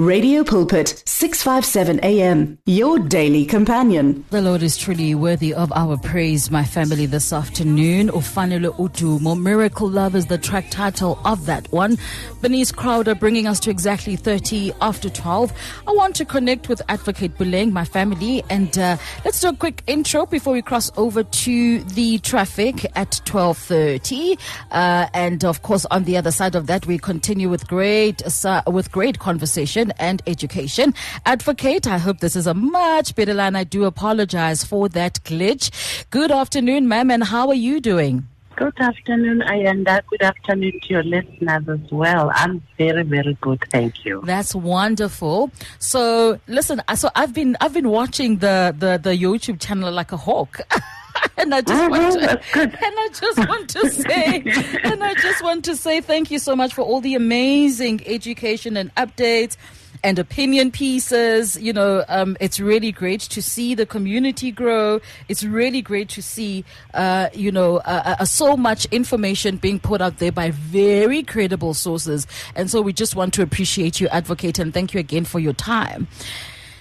Radio Pulpit, 657 AM, your daily companion. The Lord is truly worthy of our praise, my family, this afternoon. Ufanele Udumo, Miracle Love is the track title of that one. Bernice Crowder bringing us to exactly 30 after 12. I want to connect with Advocate Puleng, my family, and uh, let's do a quick intro before we cross over to the traffic at 12.30. Uh, and of course, on the other side of that, we continue with great, uh, with great conversation and education. Advocate, I hope this is a much better line. I do apologize for that glitch. Good afternoon, ma'am, and how are you doing? Good afternoon, Ayanda. Good afternoon to your listeners as well. I'm very, very good. Thank you. That's wonderful. So, listen, uh, so I've been I've been watching the the, the YouTube channel like a hawk. and I just want mm-hmm, to, and I just want to say, and I just want to say thank you so much for all the amazing education and updates and opinion pieces. You know, um, it's really great to see the community grow. It's really great to see, uh, you know, uh, uh, so much information being put out there by very credible sources. And so we just want to appreciate you, advocate, and thank you again for your time.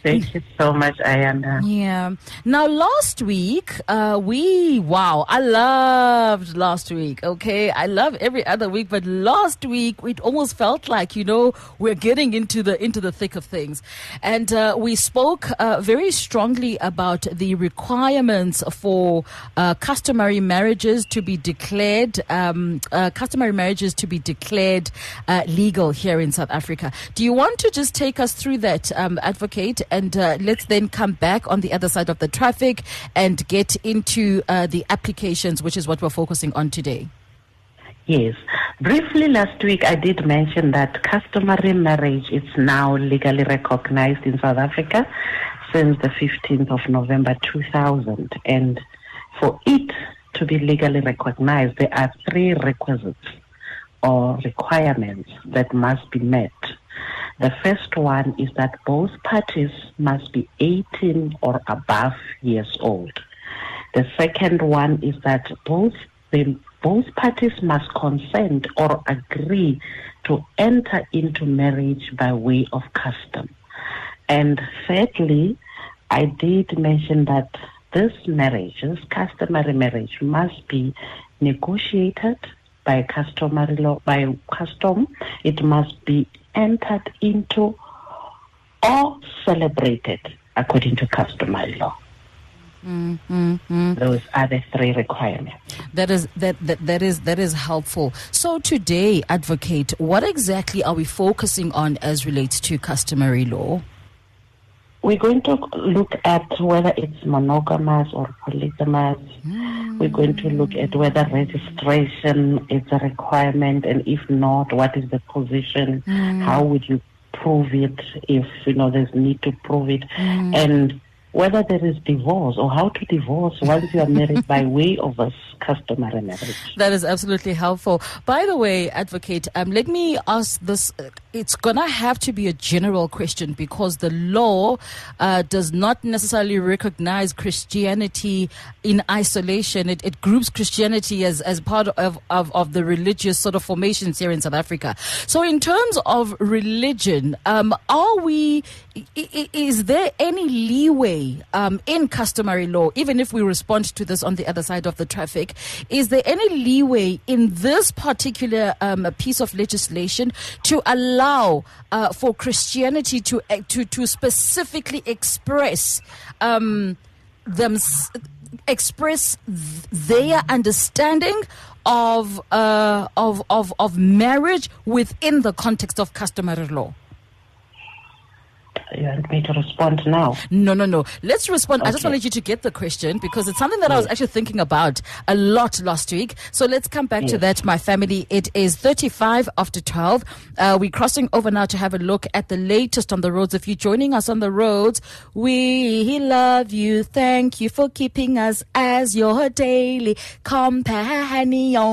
Thank you so much, Ayanda. Yeah. Now, last week, uh, we, wow, I loved last week, okay? I love every other week, but last week, it almost felt like, you know, we're getting into the, into the thick of things. And, uh, we spoke, uh, very strongly about the requirements for, uh, customary marriages to be declared, um, uh, customary marriages to be declared, uh, legal here in South Africa. Do you want to just take us through that, um, advocate? And uh, let's then come back on the other side of the traffic and get into uh, the applications, which is what we're focusing on today. Yes. Briefly last week, I did mention that customary marriage is now legally recognized in South Africa since the 15th of November 2000. And for it to be legally recognized, there are three requisites or requirements that must be met. The first one is that both parties must be 18 or above years old. The second one is that both the, both parties must consent or agree to enter into marriage by way of custom. And thirdly, I did mention that this marriage, this customary marriage, must be negotiated by customary law, by custom. It must be entered into or celebrated according to customary law. Mm, mm, mm. Those are the three requirements. That is that, that that is that is helpful. So today, advocate, what exactly are we focusing on as relates to customary law? We're going to look at whether it's monogamous or polygamous. We're going to look at whether registration is a requirement, and if not, what is the position? Mm. How would you prove it if you know there's need to prove it, mm. and whether there is divorce or how to divorce once you are married by way of a customary marriage. That is absolutely helpful. By the way, advocate, um, let me ask this. It's gonna have to be a general question because the law uh, does not necessarily recognize Christianity in isolation. It, it groups Christianity as, as part of, of, of, the religious sort of formations here in South Africa. So, in terms of religion, um, are we? Is there any leeway? um, in customary law, even if we respond to this on the other side of the traffic, is there any leeway in this particular um, piece of legislation to allow uh, for Christianity to uh, to to specifically express um, them express their understanding of, uh, of of of marriage within the context of customary law? You want me to respond now? No, no, no. Let's respond. Okay. I just wanted you to get the question because it's something that yes. I was actually thinking about a lot last week. So let's come back yes. to that, my family. It is 35 after 12. Uh, we're crossing over now to have a look at the latest on the roads. If you're joining us on the roads, we love you. Thank you for keeping us as your daily companion.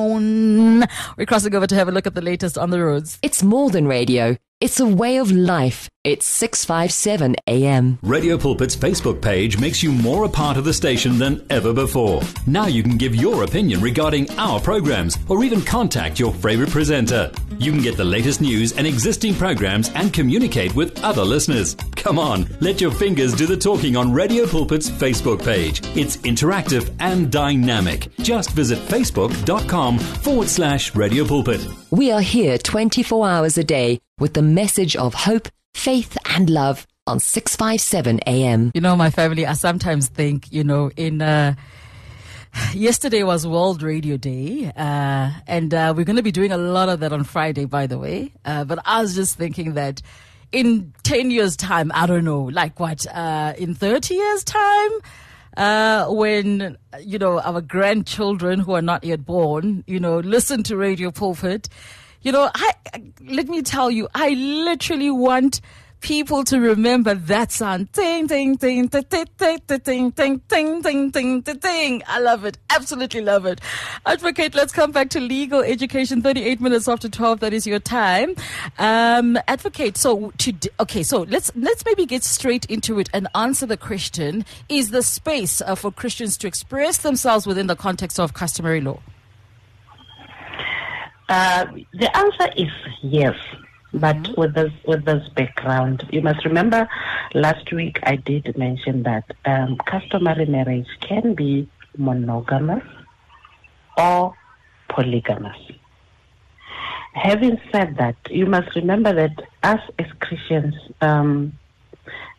We're crossing over to have a look at the latest on the roads. It's more than radio. It's a way of life. It's 657 AM. Radio Pulpit's Facebook page makes you more a part of the station than ever before. Now you can give your opinion regarding our programs or even contact your favorite presenter. You can get the latest news and existing programs and communicate with other listeners. Come on, let your fingers do the talking on Radio Pulpit's Facebook page. It's interactive and dynamic. Just visit facebook.com forward slash Radio Pulpit. We are here 24 hours a day with the message of hope, faith, and love on 657 AM. You know, my family, I sometimes think, you know, in. Uh, Yesterday was World Radio Day, uh, and uh, we're going to be doing a lot of that on Friday, by the way. Uh, but I was just thinking that in 10 years' time, I don't know, like what, uh, in 30 years' time, uh, when, you know, our grandchildren who are not yet born, you know, listen to Radio Pulpit, you know, I, let me tell you, I literally want people to remember that sound. Ding, ding, ding, ding, ding, ding, ding, ding, ding, ding, ding, ding. I love it. Absolutely love it. Advocate, let's come back to legal education. 38 minutes after 12. That is your time. Um, advocate. So to, okay, so let's, let's maybe get straight into it and answer the question. Is the space uh, for Christians to express themselves within the context of customary law? Uh, the answer is yes, but mm-hmm. with this with this background, you must remember. Last week I did mention that um, customary marriage can be monogamous or polygamous. Having said that, you must remember that us as Christians, um,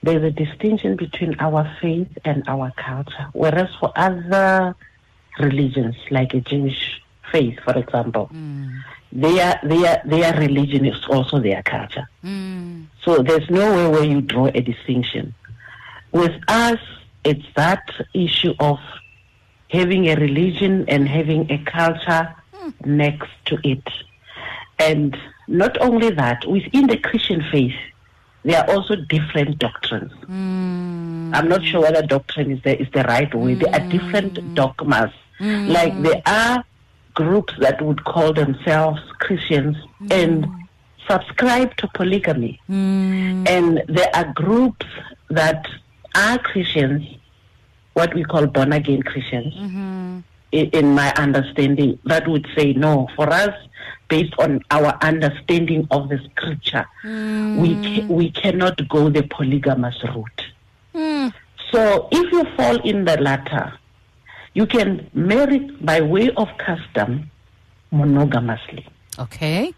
there's a distinction between our faith and our culture. Whereas for other religions, like a Jewish faith, for example, mm. their their their religion is also their culture. Mm. So there's no way where you draw a distinction. With us, it's that issue of having a religion and having a culture mm. next to it. And not only that, within the Christian faith, there are also different doctrines. Mm. I'm not sure whether doctrine is the, is the right way. There are different mm. dogmas. Mm. Like there are groups that would call themselves Christians mm. and subscribe to polygamy. Mm. And there are groups that are Christians, what we call born again Christians, mm-hmm. in, in my understanding, that would say, no, for us, based on our understanding of the scripture, mm. we, ca- we cannot go the polygamous route. Mm. So if you fall in the latter, you can marry by way of custom monogamously. Okay.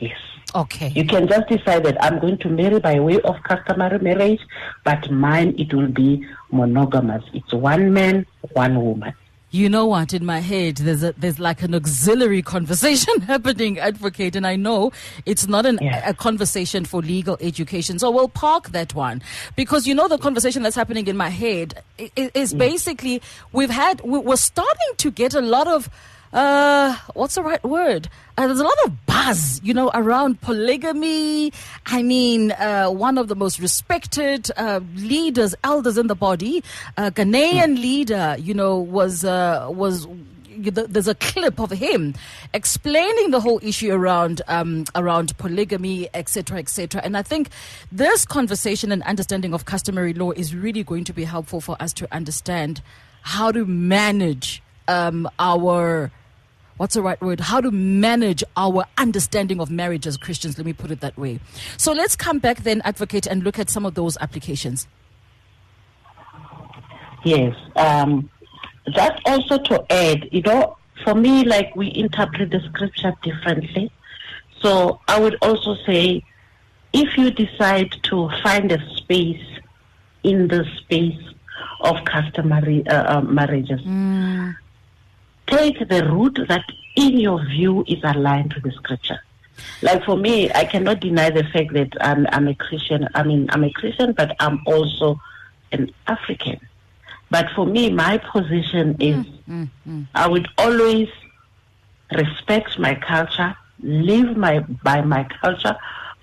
Yes. Okay. You can just decide that I'm going to marry by way of customary marriage, but mine it will be monogamous. It's one man, one woman you know what? In my head, there's a, there's like an auxiliary conversation happening, advocate, and I know it's not an, yeah. a conversation for legal education. So we'll park that one because you know the conversation that's happening in my head is, mm. basically we've had we're starting to get a lot of uh, what's the right word? Uh, there's a lot of buzz, you know, around polygamy. I mean, uh, one of the most respected uh, leaders, elders in the body, uh, Ghanaian leader, you know, was uh, was there's a clip of him explaining the whole issue around um, around polygamy, etc., etc. And I think this conversation and understanding of customary law is really going to be helpful for us to understand how to manage um, our what's the right word? How to manage our understanding of marriage as Christians. Let me put it that way. So let's come back then, advocate, and look at some of those applications. Yes. Um, just also to add, you know, for me, like we interpret the scripture differently. So I would also say, if you decide to find a space in the space of customary uh, uh, marriages, mm take the route that, in your view, is aligned to the scripture. Like for me, I cannot deny the fact that I'm, I'm a Christian. I mean, I'm a Christian, but I'm also an African. But for me, my position is mm, mm, mm. I would always respect my culture, live my by my culture,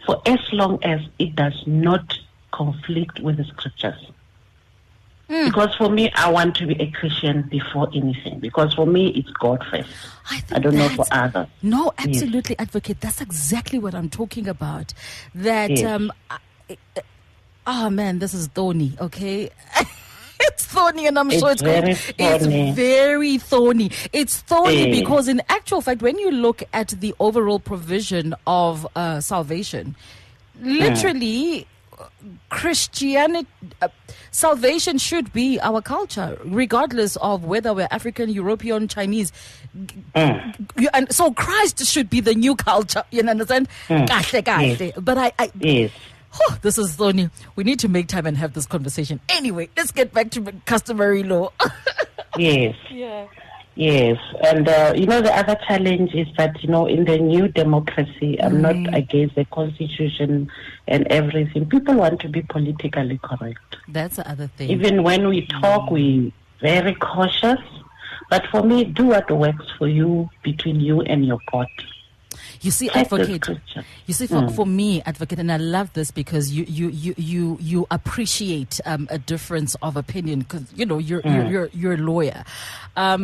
for as long as it does not conflict with the scriptures. Because for me, I want to be a Christian before anything. Because for me, it's God first. I, think I don't know for others. No, absolutely, advocate. That's exactly what I'm talking about. That Yes. um, I- oh man, this is thorny. Okay. It's thorny, and I'm sure It's it's very thorny. It's very thorny. It's thorny Yes. because, in actual fact, when you look at the overall provision of uh, salvation, literally, uh, Christianity, uh, salvation should be our culture, regardless of whether we're African, European, Chinese. You- and so Christ should be the new culture. You understand? Kahle, kahle. But I, I Yes. Oh, this is Thorny. We need to make time and have this conversation. Anyway, let's get back to customary law. Yes. yeah. Yes, and uh, you know the other challenge is that you know in the new democracy, I'm Mm. not against the constitution and everything. People want to be politically correct. That's the other thing. Even when we talk, we very cautious. But for me, do what works for you between you and your God. You see, advocate. You see, for, for me, advocate, and I love this because you you you you you appreciate um, a difference of opinion because you know you're you're, you're you're a lawyer. Um,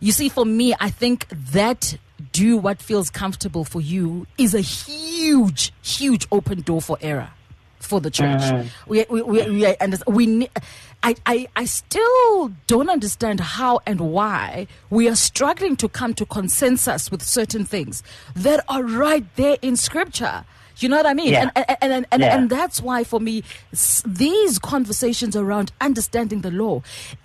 You see, for me, I think that do what feels comfortable for you is a huge, huge open door for error for the church. We we we, we, understand, we ne- I, I I still don't understand how and why we are struggling to come to consensus with certain things that are right there in scripture. You know what I mean? Yeah. And, and, and, and, Yeah. and that's why, for me, these conversations around understanding the law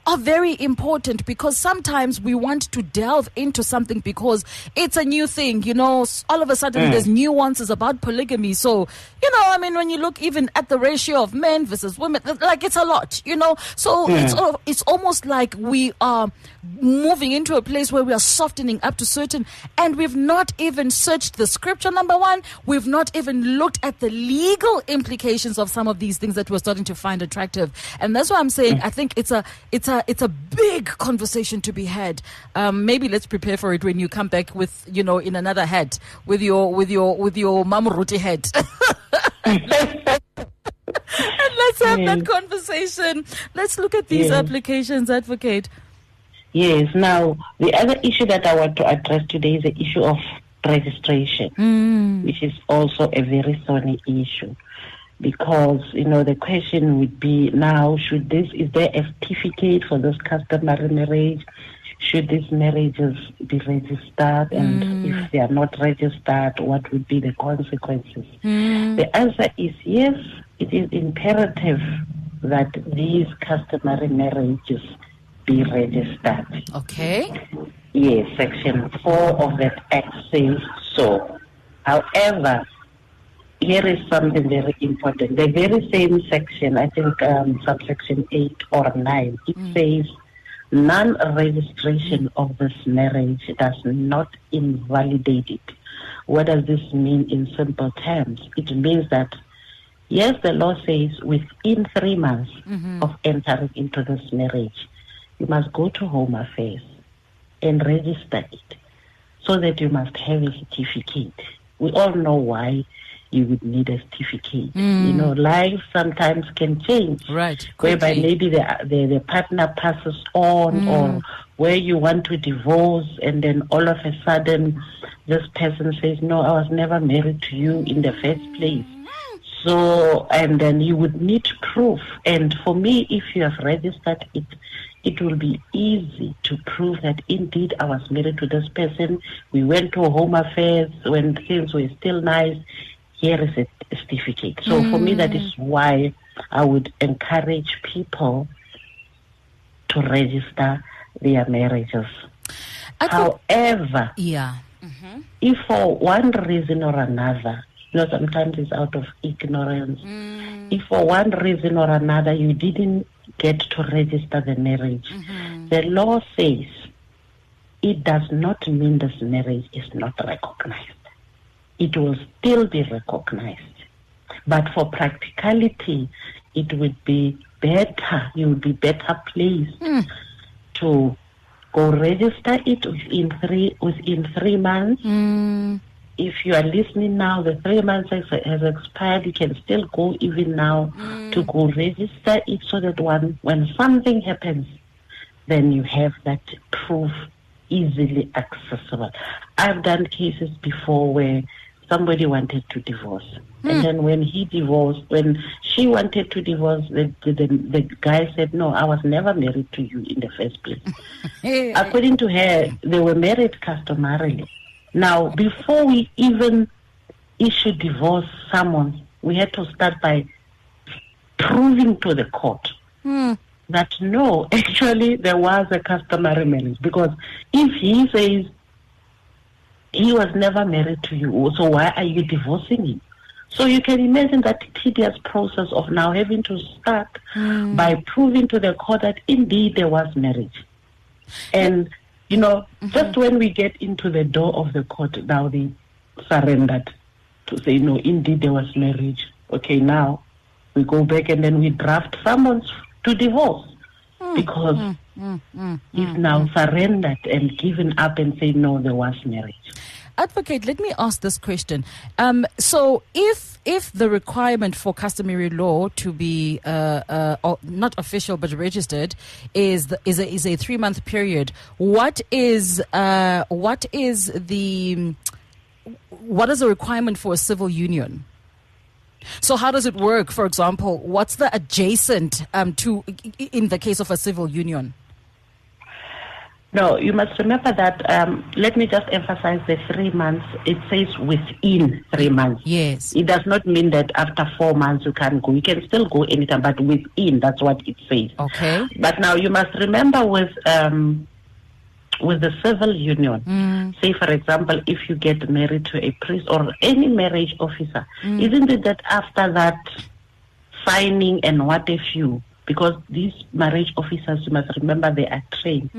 are very important because sometimes we want to delve into something because it's a new thing. You know, all of a sudden mm. there's nuances about polygamy. So, you know, I mean, when you look even at the ratio of men versus women, like it's a lot, you know? So mm. it's, it's almost like we are moving into a place where we are softening up to certain, and we've not even searched the scripture, number one. We've not even looked at the legal implications of some of these things that we're starting to find attractive. And that's why I'm saying mm. I think it's a, it's a, it's a big conversation to be had. Um, maybe let's prepare for it when you come back with, you know, in another head with your, with your, with your mamuruti head. And let's have that conversation. Let's look at these Yeah. applications, advocate. Yes. Now, the other issue that I want to address today is the issue of registration, which is also a very thorny issue. Because, you know, the question would be now, should this, is there a certificate for this customary marriage? Should these marriages be registered? And mm. if they are not registered, what would be the consequences? Mm. The answer is yes, it is imperative that these customary marriages be registered. Okay. Yes, Section 4 of that Act says so. However, here is something very important. The very same section, I think um, subsection 8 or 9, it says non-registration of this marriage does not invalidate it. What does this mean in simple terms? It means that, yes, the law says within three months of entering into this marriage, you must go to Home Affairs and register it so that you must have a certificate. We all know why you would need a certificate. You mm. know, life sometimes can change. Right. Whereby quickly. maybe the, the, the partner passes on mm. or where you want to divorce and then all of a sudden this person says, no, I was never married to you in the first place. So, and then you would need proof. And for me, if you have registered it, it will be easy to prove that indeed I was married to this person. We went to home affairs when things were still nice. Here is a certificate. So for me, that is mm. why I would encourage people to register their marriages. However, yeah. Mm-hmm. if for one reason or another, you know, sometimes it's out of ignorance, mm. if for one reason or another you didn't get to register the marriage, mm-hmm. the law says it does not mean this marriage is not recognized. It will still be recognized. But for practicality, it would be better, you would be better placed hmm. to go register it within three within three months hmm. if you are listening now, the three months has, has expired. You can still go even now hmm. to go register it so that one, when something happens, then you have that proof easily accessible. I've done cases before where somebody wanted to divorce. And hmm. then when he divorced, when she wanted to divorce, the, the, the, guy said, No, I was never married to you in the first place. According to her, they were married customarily. Now, before we even issue divorce someone, we had to start by proving to the court hmm. that no, actually there was a customary marriage. Because if he says he was never married to you, so why are you divorcing him? So you can imagine that tedious process of now having to start hmm. by proving to the court that indeed there was marriage. And, you know, mm-hmm. just when we get into the door of the court, now they surrendered to say, no, indeed there was marriage. Okay, now we go back and then we draft summons to divorce hmm. because hmm. He's now surrendered and given up and say, no, there was marriage. Advocate, let me ask this question. Um, so, if if the requirement for customary law to be uh, uh, not official but registered is the, is a, is a three month period, what is uh, what is the what is the requirement for a civil union? So, how does it work? For example, what's the adjacent um, to in the case of a civil union? No, you must remember that. Um, let me just emphasize the three months. It says within three months. Yes. It does not mean that after four months you can go. You can still go anytime, but within, that's what it says. Okay. But now you must remember with um, with the civil union, say for example, if you get married to a priest or any marriage officer, isn't it that after that signing and what if you because these marriage officers you must remember they are trained.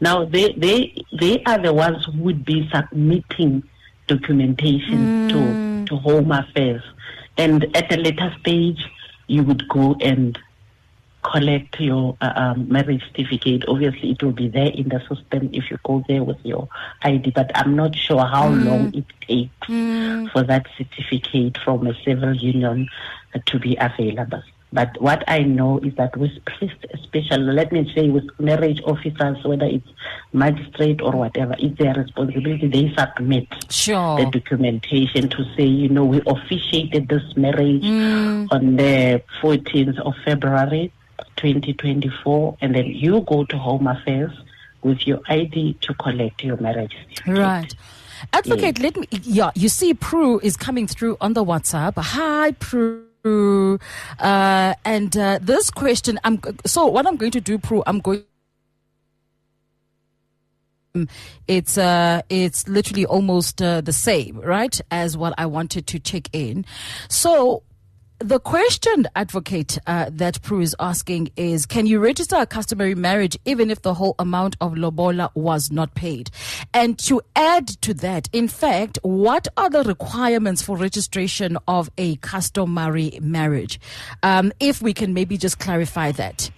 Now they, they they are the ones who would be submitting documentation to to home affairs. And at a later stage you would go and collect your uh, um, marriage certificate. Obviously, it will be there in the system if you go there with your ID. But I'm not sure how long it takes for that certificate from a civil union uh, to be available. But what I know is that with priests, especially, let me say with marriage officers, whether it's magistrate or whatever, it's their responsibility. They submit Sure. the documentation to say, you know, we officiated this marriage mm. on the 14th of February 2024, and then you go to Home Affairs with your ID to collect your marriage certificate. Right. Advocate, let me. Yeah, you see, Prue is coming through on the WhatsApp. Hi, Prue. Uh, and uh, this question, I'm so what I'm going to do, Prue. I'm going. It's uh, it's literally almost uh, the same, right, as what I wanted to check in. So the question, advocate, uh, that Prue is asking is can you register a customary marriage even if the whole amount of lobola was not paid? And to add to that, in fact, what are the requirements for registration of a customary marriage? Um, if we can maybe just clarify that.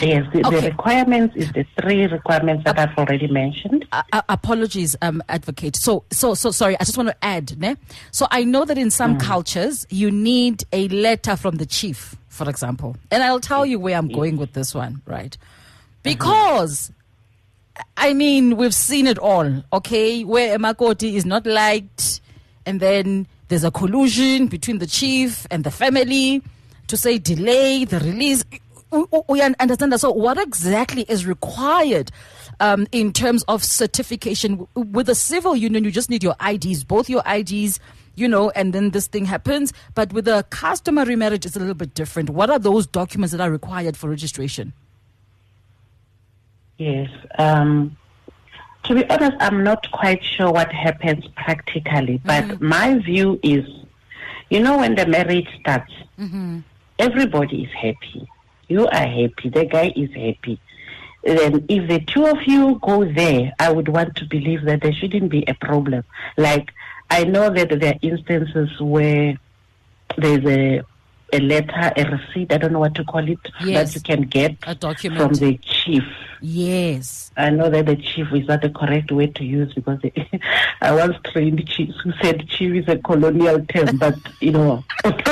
Yes, the, Okay. the requirements is the three requirements that I've already mentioned. uh, uh, apologies, um, advocate. So, so, so sorry. I just want to add, ne? So I know that in some cultures you need a letter from the chief, for example, and I'll tell you where I'm going with this one, right? Because. I mean, we've seen it all, okay? Where Emakoti is not liked, and then there's a collusion between the chief and the family to say delay the release. We- understand that. So, what exactly is required um, in terms of certification? With a civil union, you just need your IDs, both your IDs, you know, and then this thing happens. But with a customary marriage, it's a little bit different. What are those documents that are required for registration? Yes. Um, to be honest, I'm not quite sure what happens practically, but my view is, you know, when the marriage starts, everybody is happy. You are happy. The guy is happy. Then, if the two of you go there, I would want to believe that there shouldn't be a problem. Like, I know that there are instances where there's a a letter, a receipt, I don't know what to call it, Yes. that you can get A document. from the chief. Yes. I know that the chief is not the correct way to use because I once trained chiefs who said chief is a colonial term, but you know.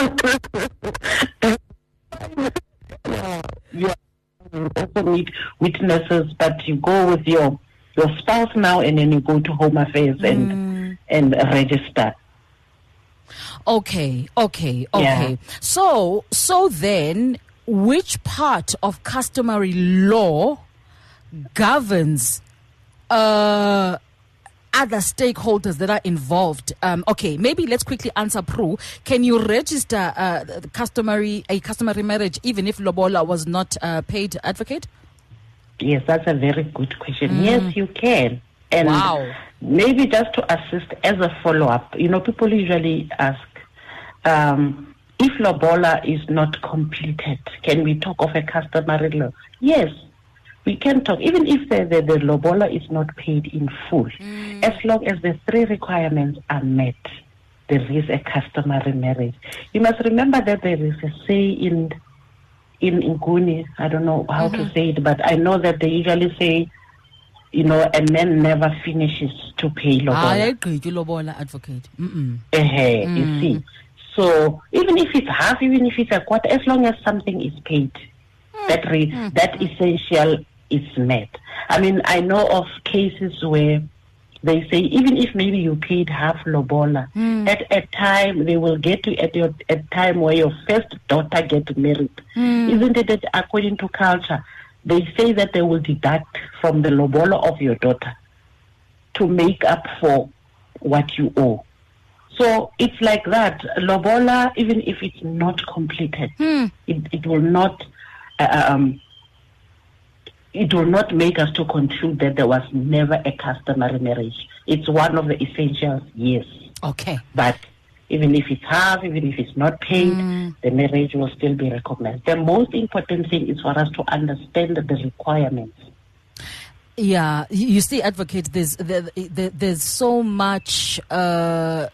you also need witnesses, but you go with your your spouse now, and then you go to Home Affairs and and register. Okay, okay, Yeah. okay. So, so then, which part of customary law governs uh, other stakeholders that are involved? Um, okay, maybe let's quickly answer. Prue, can you register uh, the customary a customary marriage even if lobola was not uh, paid? Advocate. Yes, that's a very good question. Yes, you can. And Wow. maybe just to assist as a follow up, you know, people usually ask um, if Lobola is not completed, can we talk of a customary law? Yes, we can talk, even if the, the, the Lobola is not paid in full, mm. as long as the three requirements are met. There is a customary marriage. You must remember that there is a say in in Nguni, I don't know how to mm-hmm. say it, but I know that they usually say, you know, a man never finishes to pay lobola. Ah, I lobola. agree, you lobola advocate. Mm-mm. Eh, You mm. see, so even if it's half, even if it's a quarter, as long as something is paid, mm. that re- that essential is met. I mean, I know of cases where they say even if maybe you paid half lobola, at a time they will get you at your a time where your first daughter gets married. Isn't it that according to culture, they say that they will deduct from the lobola of your daughter to make up for what you owe. So it's like that. Lobola, even if it's not completed, it, it will not uh, um, it will not make us to conclude that there was never a customary marriage. It's one of the essentials, yes. Okay. But even if it's half, even if it's not paid, the marriage will still be recognized. The most important thing is for us to understand the requirements. Yeah, you see, advocate. There's there, there, there's so much. Uh,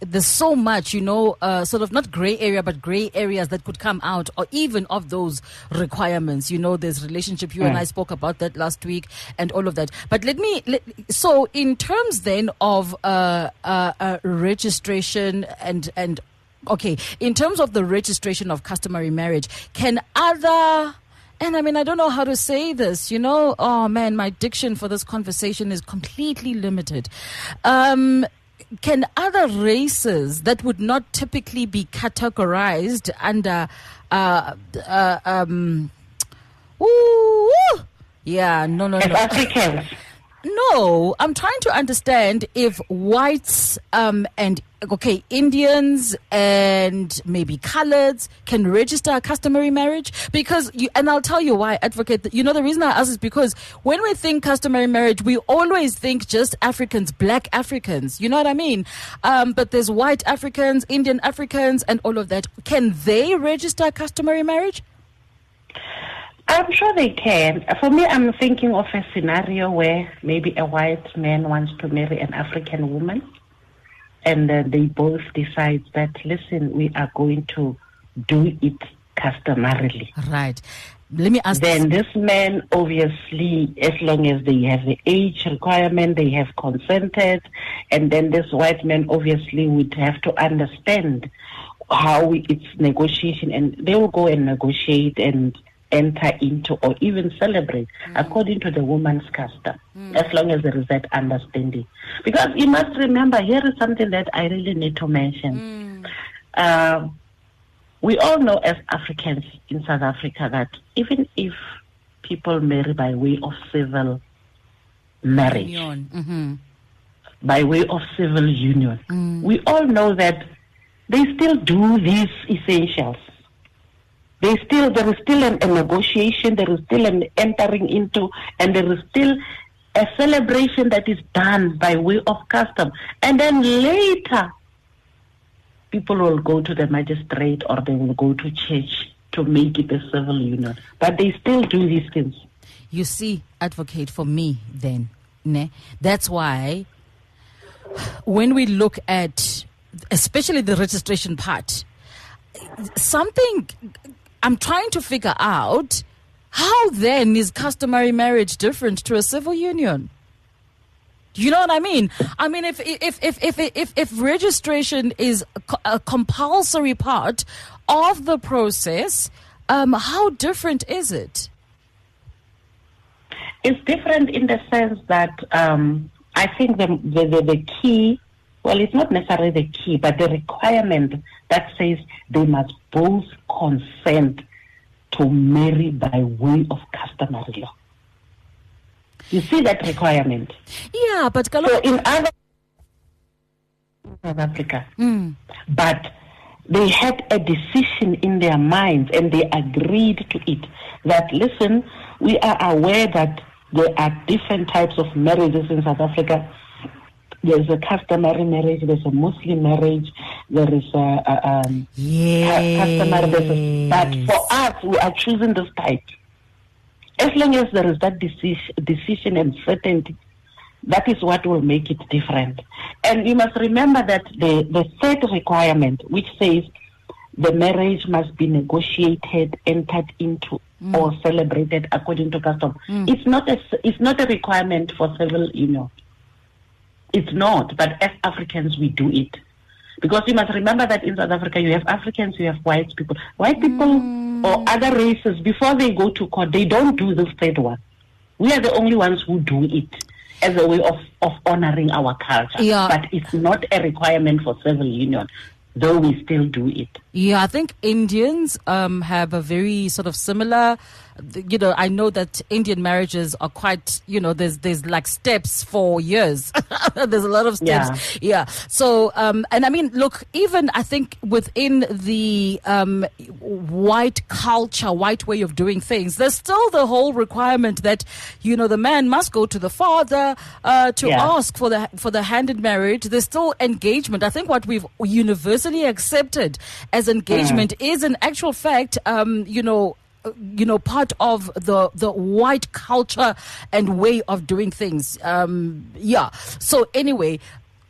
there's so much, you know, uh, sort of not gray area, but gray areas that could come out, or even of those requirements. You know, there's relationship. You and I spoke about that last week, and all of that. But let me. Let, so, in terms then of uh, uh, uh, registration and and okay, in terms of the registration of customary marriage, can other and I mean, I don't know how to say this, you know. Oh man, my diction for this conversation is completely limited. Um, can other races that would not typically be categorized under, uh, uh, um, ooh, yeah, no, no, no. Africans, No, I'm trying to understand if whites um, and okay Indians and maybe coloreds can register a customary marriage because you and I'll tell you why advocate you know the reason I ask is because when we think customary marriage we always think just Africans black Africans. You know what I mean? Um, but there's white Africans Indian Africans and all of that. Can they register customary marriage? I'm sure they can. For me, I'm thinking of a scenario where maybe a white man wants to marry an African woman, and uh, they both decide that, listen, we are going to do it customarily. right. Let me ask Then this man, obviously, as long as they have the age requirement, they have consented, and then this white man obviously would have to understand how it's negotiation, and they will go and negotiate and enter into or even celebrate according to the woman's custom, as long as there is that understanding. Because you must remember, here is something that I really need to mention. Um, we all know as Africans in South Africa that even if people marry by way of civil marriage. Mhm. by way of civil union, we all know that they still do these essentials. They still there is still an, a negotiation, there is still an entering into, and there is still a celebration that is done by way of custom, and then later people will go to the magistrate or they will go to church to make it a civil union. But they still do these things. You see, advocate for me then. Ne? That's why when we look at especially the registration part, something I'm trying to figure out how then is customary marriage different to a civil union? You know what I mean? I mean, if if if if if, if registration is a compulsory part of the process, um, how different is it? It's different in the sense that um, I think the, the, the key, well, it's not necessarily the key, but the requirement that says they must both consent to marry by way of customary law. You see that requirement? Yeah, but so in other South Africa, mm. but they had a decision in their minds and they agreed to it that listen, we are aware that there are different types of marriages in South Africa. There's a customary marriage, there's a Muslim marriage, there is a, a um, yes. customary. But for us, we are choosing this type. As long as there is that decision, decision and certainty, that is what will make it different. And you must remember that the, the third requirement, which says the marriage must be negotiated, entered into, mm. or celebrated according to custom. Mm. It's not a it's not a requirement for civil union. It's not, but as Africans we do it. Because you must remember that in South Africa you have Africans, you have white people. White people mm. or other races, before they go to court, they don't do this third one. We are the only ones who do it as a way of, of honoring our culture. Yeah. But it's not a requirement for civil union though we still do it. Yeah, I think Indians um, have a very sort of similar you know, I know that Indian marriages are quite, you know, there's there's like steps for years. there's a lot of steps. Yeah. yeah. So, um, and I mean, look, even I think within the um, white culture, white way of doing things, there's still the whole requirement that, you know, the man must go to the father uh, to yeah. ask for the for the hand in marriage. There's still engagement. I think what we've universally accepted as engagement mm. is, in actual fact, um, you know, you know part of the the white culture and way of doing things. Um yeah. So anyway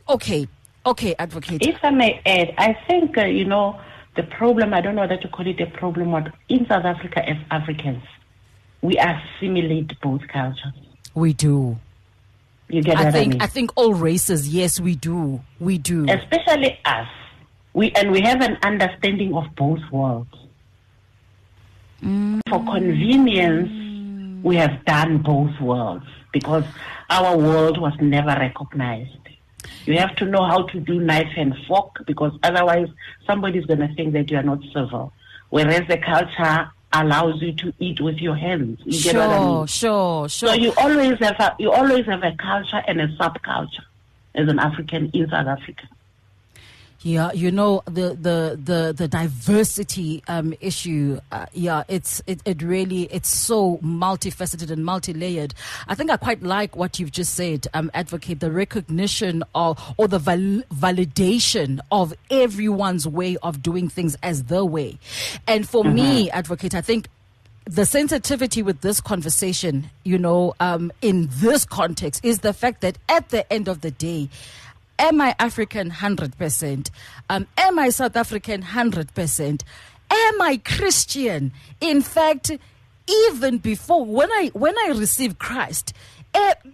okay. Okay advocate. If i may add i think uh, you know the problem i don't know whether to call it a problem but in south africa as africans we assimilate both cultures. We do. You get I what think I, mean? I think all races yes we do. We do. Especially us. We and we have an understanding of both worlds Mm. For convenience, we have done both worlds because our world was never recognized. You have to know how to do knife and fork because otherwise somebody's going to think that you are not civil. Whereas the culture allows you to eat with your hands. You sure, get what I mean? Sure, sure. So you always have a, you always have a culture and a subculture as an African in South Africa. Yeah, you know the the the the diversity um, issue. Uh, yeah, it's it, it really it's so multifaceted and multi-layered. I think I quite like what you've just said. Um, advocate the recognition of or the val- validation of everyone's way of doing things as the way. And for mm-hmm. me, advocate, I think the sensitivity with this conversation, you know, um, in this context, is the fact that at the end of the day, Am I African 100%? Um, am I South African 100%? Am I Christian? In fact, even before when I when I received Christ,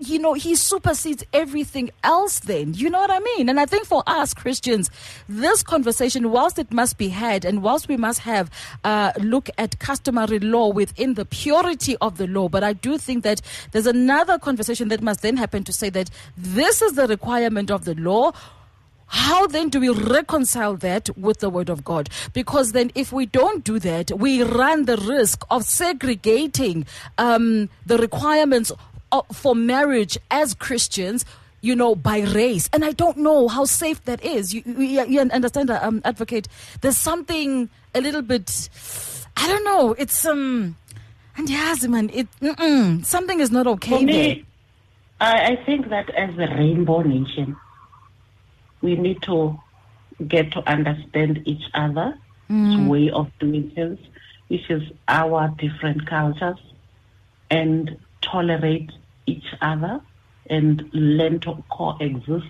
you know, he supersedes everything else then. You know what I mean? And I think for us Christians, this conversation, whilst it must be had and whilst we must have uh, look at customary law within the purity of the law, but I do think that there's another conversation that must then happen to say that this is the requirement of the law how then do we reconcile that with the word of God? Because then, if we don't do that, we run the risk of segregating um, the requirements for marriage as Christians you know, by race. And I don't know how safe that is. You, you, you understand, uh, um, advocate? There's something a little bit, I don't know, it's, um, and yes, man, it, something is not okay For me, there. I, I think that as a rainbow nation, we need to get to understand each other's mm. way of doing things, which is our different cultures, and tolerate each other and learn to coexist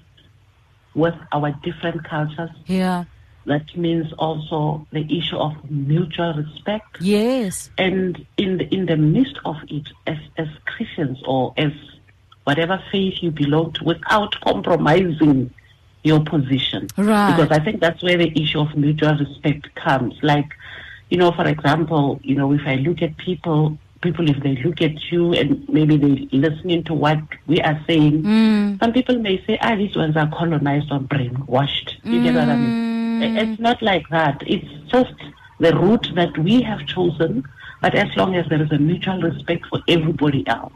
with our different cultures. Yeah. that means also the issue of mutual respect. Yes. And in the, in the midst of it, as, as Christians or as whatever faith you belong to, without compromising your position. Right. Because I think that's where the issue of mutual respect comes. Like, you know, for example, you know, if I look at people, people, if they look at you and maybe they listening to what we are saying, Mm. some people may say, ah, these ones are colonized or brainwashed. You get what I mean? Mm. It's not like that. It's just the route that we have chosen, but as long as there is a mutual respect for everybody else.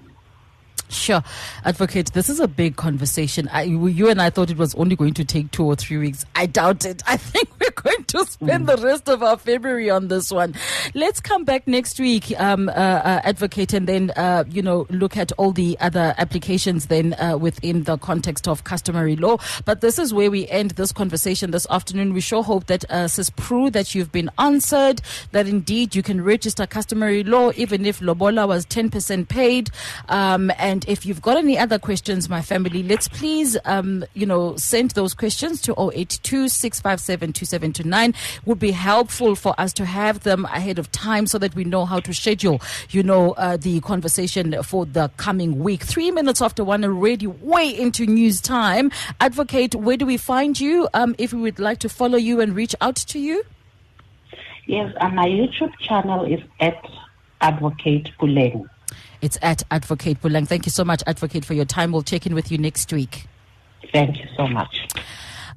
Sure. Advocate, this is a big conversation. I, you and I thought it was only going to take two or three weeks. I doubt it. I think we're going to spend the rest of our February on this one. Let's come back next week, um, uh, uh, Advocate, and then, uh, you know, look at all the other applications then uh, within the context of customary law. But this is where we end this conversation this afternoon. We sure hope that, uh, Prue, that you've been answered, that indeed you can register customary law, even if Lobola was 10% paid. Um, and if you've got any other questions, my family, let's please, um, you know, send those questions to 082 657 Would be helpful for us to have them ahead of time so that we know how to schedule, you know, uh, the conversation for the coming week. Three minutes after one, already way into news time. Advocate, where do we find you um, if we would like to follow you and reach out to you? Yes, and my YouTube channel is at Advocate Puleng. It's at Advocate Puleng. Thank you so much, Advocate, for your time. We'll check in with you next week. Thank you so much.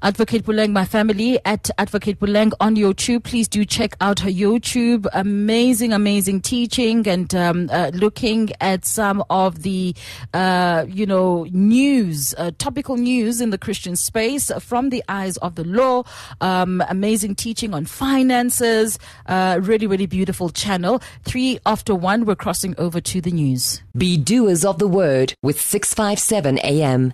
Advocate Puleng, my family at Advocate Puleng on YouTube. Please do check out her YouTube. Amazing, amazing teaching and um, uh, looking at some of the, uh, you know, news, uh, topical news in the Christian space from the eyes of the law. Um, amazing teaching on finances. Uh, really, really beautiful channel. Three after one, we're crossing over to the news. Be doers of the word with 657 AM.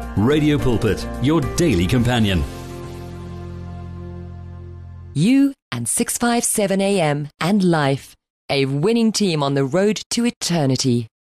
Radio Pulpit, your daily companion. You and 657 AM and life. A winning team on the road to eternity.